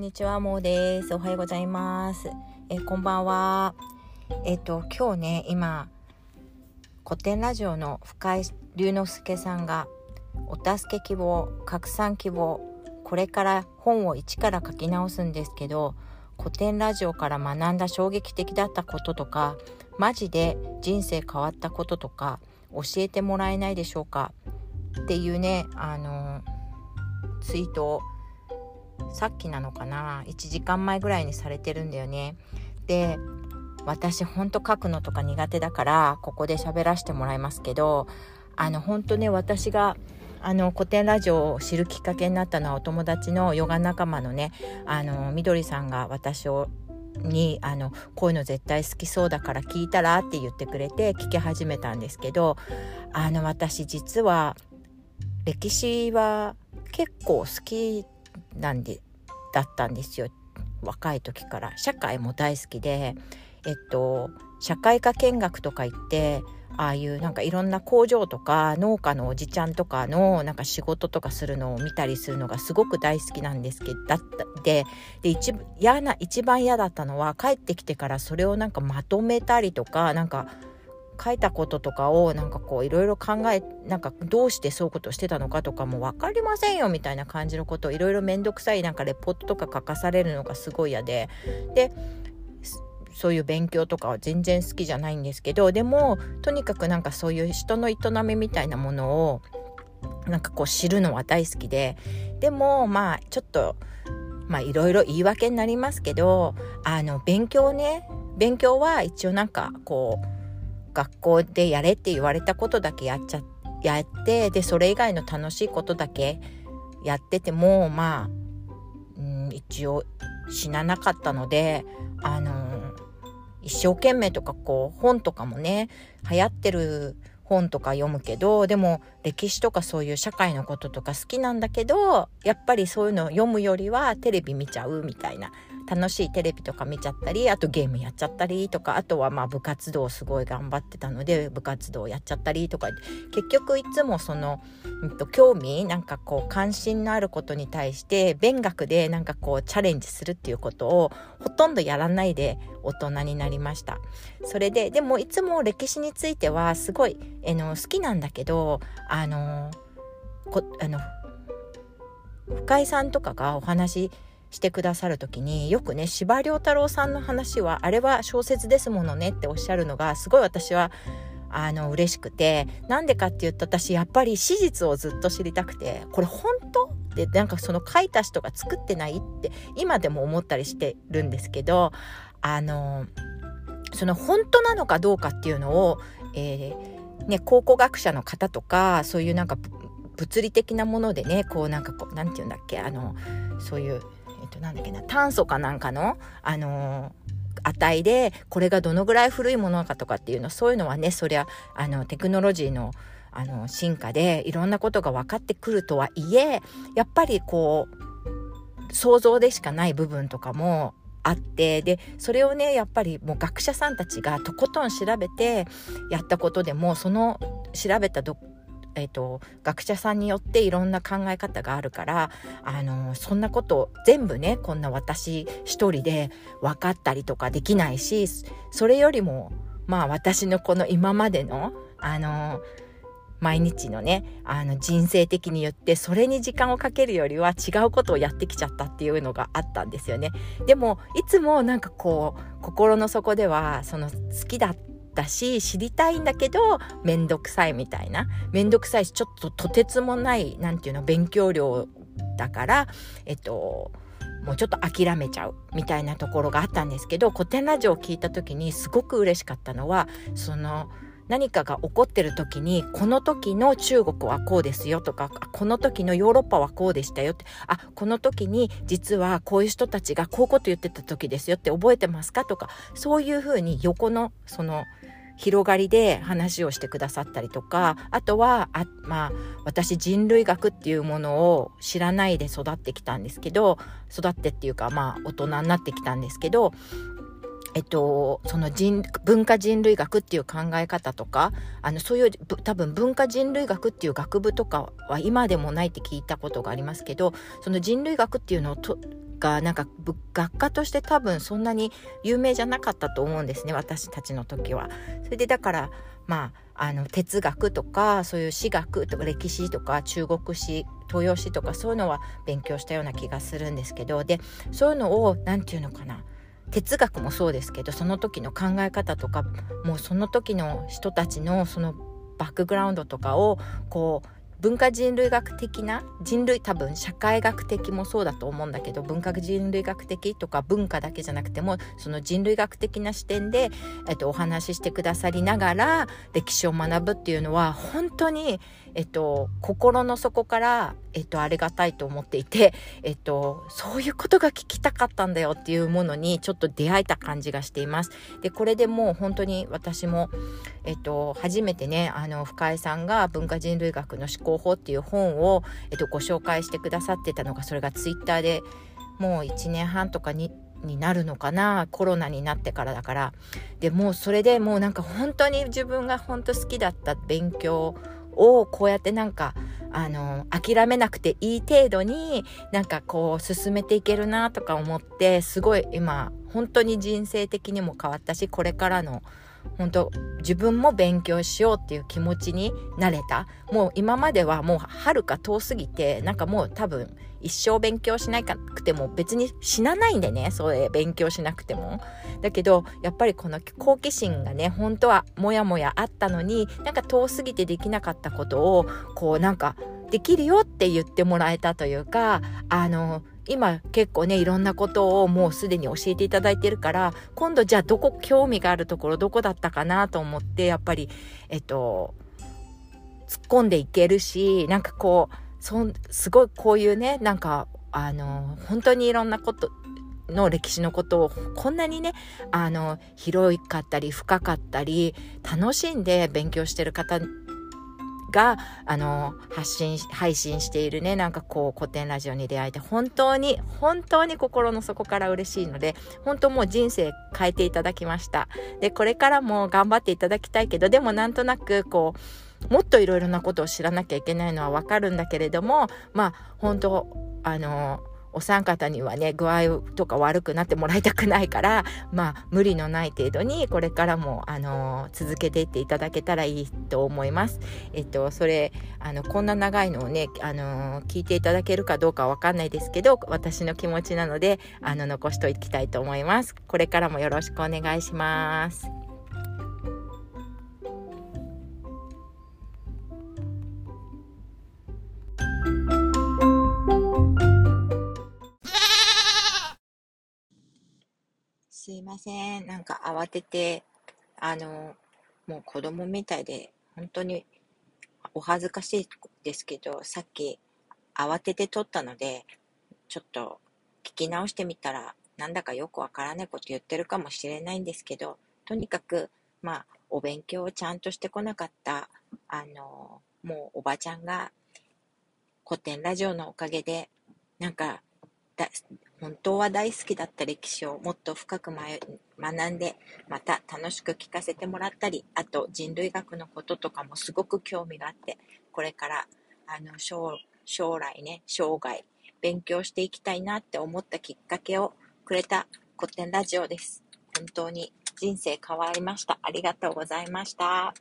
んにちは、もうです。おはようございます。えこんばんは。えっ、と、今日ね、今、古典ラジオの深井龍之介さんが、お助け希望、拡散希望、これから本を一から書き直すんですけど、古典ラジオから学んだ衝撃的だったこととか、マジで人生変わったこととか、教えてもらえないでしょうか？っていうね、あの、ツイートをさっきなのかな？1時間前ぐらいにされてるんだよね。で私ほんと書くのとか苦手だからここで喋らせてもらいますけどあの本当ね私があの古典ラジオを知るきっかけになったのはお友達のヨガ仲間のねあのみどりさんが私をにあのこういうの絶対好きそうだから聞いたらって言ってくれて聞き始めたんですけどあの私実は歴史は結構好きなんでだったんですよ。若い時から。社会も大好きでえっと社会科見学とか行ってああいうなんかいろんな工場とか農家のおじちゃんとかのなんか仕事とかするのを見たりするのがすごく大好きなんですけどだったでで一嫌な一番嫌だったのは帰ってきてからそれをなんかまとめたりとかなんか書いたこととかをなんかこういろいろ考えなんかどうしてそういうことしてたのかとかも分かりませんよみたいな感じのことをいろいろ面倒くさいなんかレポートとか書かされるのがすごい嫌で。でそういう勉強とかは全然好きじゃないんですけどでもとにかくなんかそういう人の営みみたいなものをなんかこう知るのは大好きで。でもまあちょっとまあいろいろ言い訳になりますけどあの勉強ね勉強は一応なんかこう学校でやれって言われたことだけやっちゃやってでそれ以外の楽しいことだけやっててもまあ、うん、一応死ななかったのであの一生懸命とかこう本とかもね流行ってる本とか読むけどでも歴史とかそういう社会のこととか好きなんだけどやっぱりそういうのを読むよりはテレビ見ちゃうみたいな楽しいテレビとか見ちゃったりあとゲームやっちゃったりとかあとはまあ部活動すごい頑張ってたので部活動やっちゃったりとか。結局いつもその、うん、と興味なんかこう関心のあることに対して勉学でなんかこうチャレンジするっていうことをほとんどやらないで大人になりました。それででもいつも歴史についてはすごい、えの好きなんだけどあのこあの深井さんとかがお話ししてくださる時によくね司馬太郎さんの話はあれは小説ですものねっておっしゃるのがすごい私はあの嬉しくてなんでかって言うと私やっぱり史実をずっと知りたくてこれ本当？ってなんかその書いた人が作ってないって今でも思ったりしてるんですけどあのその本当なのかどうかっていうのを、えーね、考古学者の方とかそういうなんか物理的なものでねこうなんかこう何て言うんだっけあのそういうと、なんだっけな、炭素かなんかの、あの値で、これがどのぐらい古いものかとかっていうの、そういうのはね、そりゃ、あの、テクノロジーの、あの、進化で、いろんなことが分かってくるとはいえ、やっぱりこう、想像でしかない部分とかもあってでそれをねやっぱりもう学者さんたちがとことん調べてやったことでもその調べたどえーと、学者さんによっていろんな考え方があるからあのそんなこと全部ねこんな私一人で分かったりとかできないしそれよりもまあ私のこの今までのあの毎日のねあの人生的に言ってそれに時間をかけるよりは違うことをやってきちゃったっていうのがあったんですよね。でもいつもなんかこう心の底ではその好きだっただし知りたいんだけどめんどくさいみたいな。めんどくさいしちょっととてつもない何て言うの勉強量だからえっともうちょっと諦めちゃうみたいなところがあったんですけど古典ラジオを聞いた時にすごく嬉しかったのはその何かが起こってる時にこの時の中国はこうですよとかこの時のヨーロッパはこうでしたよってあこの時に実はこういう人たちがこういうこと言ってた時ですよって覚えてますかとかそういうふうに横のその広がりで話をしてくださったりとかあとはあまあ私人類学っていうものを知らないで育ってきたんですけど育ってっていうかまあ大人になってきたんですけどえっと、その人文化人類学っていう考え方とかあのそういう多分文化人類学っていう学部とかは今でもないって聞いたことがありますけどその人類学っていうのをとがなんか学科として多分そんなに有名じゃなかったと思うんですね私たちの時は。それでだからまああの哲学とかそういう史学とか歴史とか中国史東洋史とかそういうのは勉強したような気がするんですけどでそういうのを何て言うのかな哲学もそうですけどその時の考え方とかもうその時の人たちのそのバックグラウンドとかをこう文化人類学的な人類多分社会学的もそうだと思うんだけど文化人類学的とか文化だけじゃなくてもその人類学的な視点で、えっと、お話ししてくださりながら歴史を学ぶっていうのは本当に、えっと、心の底から、えっと、ありがたいと思っていて、えっと、そういうことが聞きたかったんだよっていうものにちょっと出会えた感じがしています。でこれでもう本当に私も、えっと、初めてねあの深井さんが文化人類学の思考法っていう本を、えっと、ご紹介してくださってたのがそれがツイッターでもう1年半とかにになるのかなコロナになってからだから。でもうそれでもうなんか本当に自分が本当好きだった勉強をこうやってなんかあの諦めなくていい程度になんかこう進めていけるなとか思ってすごい今本当に人生的にも変わったしこれからの本当自分も勉強しようっていう気持ちになれた。もう今まではもうはるか遠すぎてなんかもう多分一生勉強しなくても別に死なないんでね。それ勉強しなくても。だけどやっぱりこの好奇心がね本当はもやもやあったのになんか遠すぎてできなかったことをこうなんかできるよって言ってもらえたというかあの今結構ねいろんなことをもうすでに教えていただいてるから今度じゃあどこ興味があるところどこだったかなと思ってやっぱりえっと突っ込んでいけるしなんかこうそすごいこういうねなんかあの本当にいろんなことの歴史のことをこんなにねあの広かったり深かったり楽しんで勉強してる方があの発信配信しているねなんかこう古典ラジオに出会えて本当に本当に心の底から嬉しいので本当もう人生変えていただきました。でこれからも頑張っていただきたいけどでもなんとなくこうもっといろいろなことを知らなきゃいけないのはわかるんだけれどもまあ本当あのお三方にはね具合とか悪くなってもらいたくないからまあ無理のない程度にこれからもあの続けていっていただけたらいいと思います。えっとそれあのこんな長いのをねあの聞いていただけるかどうかわかんないですけど私の気持ちなのであの残しておきたいと思います。これからもよろしくお願いします。ません。なんか慌てて、あの、もう子供みたいで、本当にお恥ずかしいですけど、さっき慌てて撮ったので、ちょっと聞き直してみたら、なんだかよくわからないこと言ってるかもしれないんですけど、とにかく、まあ、お勉強をちゃんとしてこなかった、あの、もうおばちゃんが、古典ラジオのおかげで、なんか、本当は大好きだった歴史をもっと深く学んで、また楽しく聞かせてもらったり、あと人類学のこととかもすごく興味があって、これからあの将将来ね、生涯勉強していきたいなって思ったきっかけをくれた古典ラジオです。本当に人生変わりました。ありがとうございました。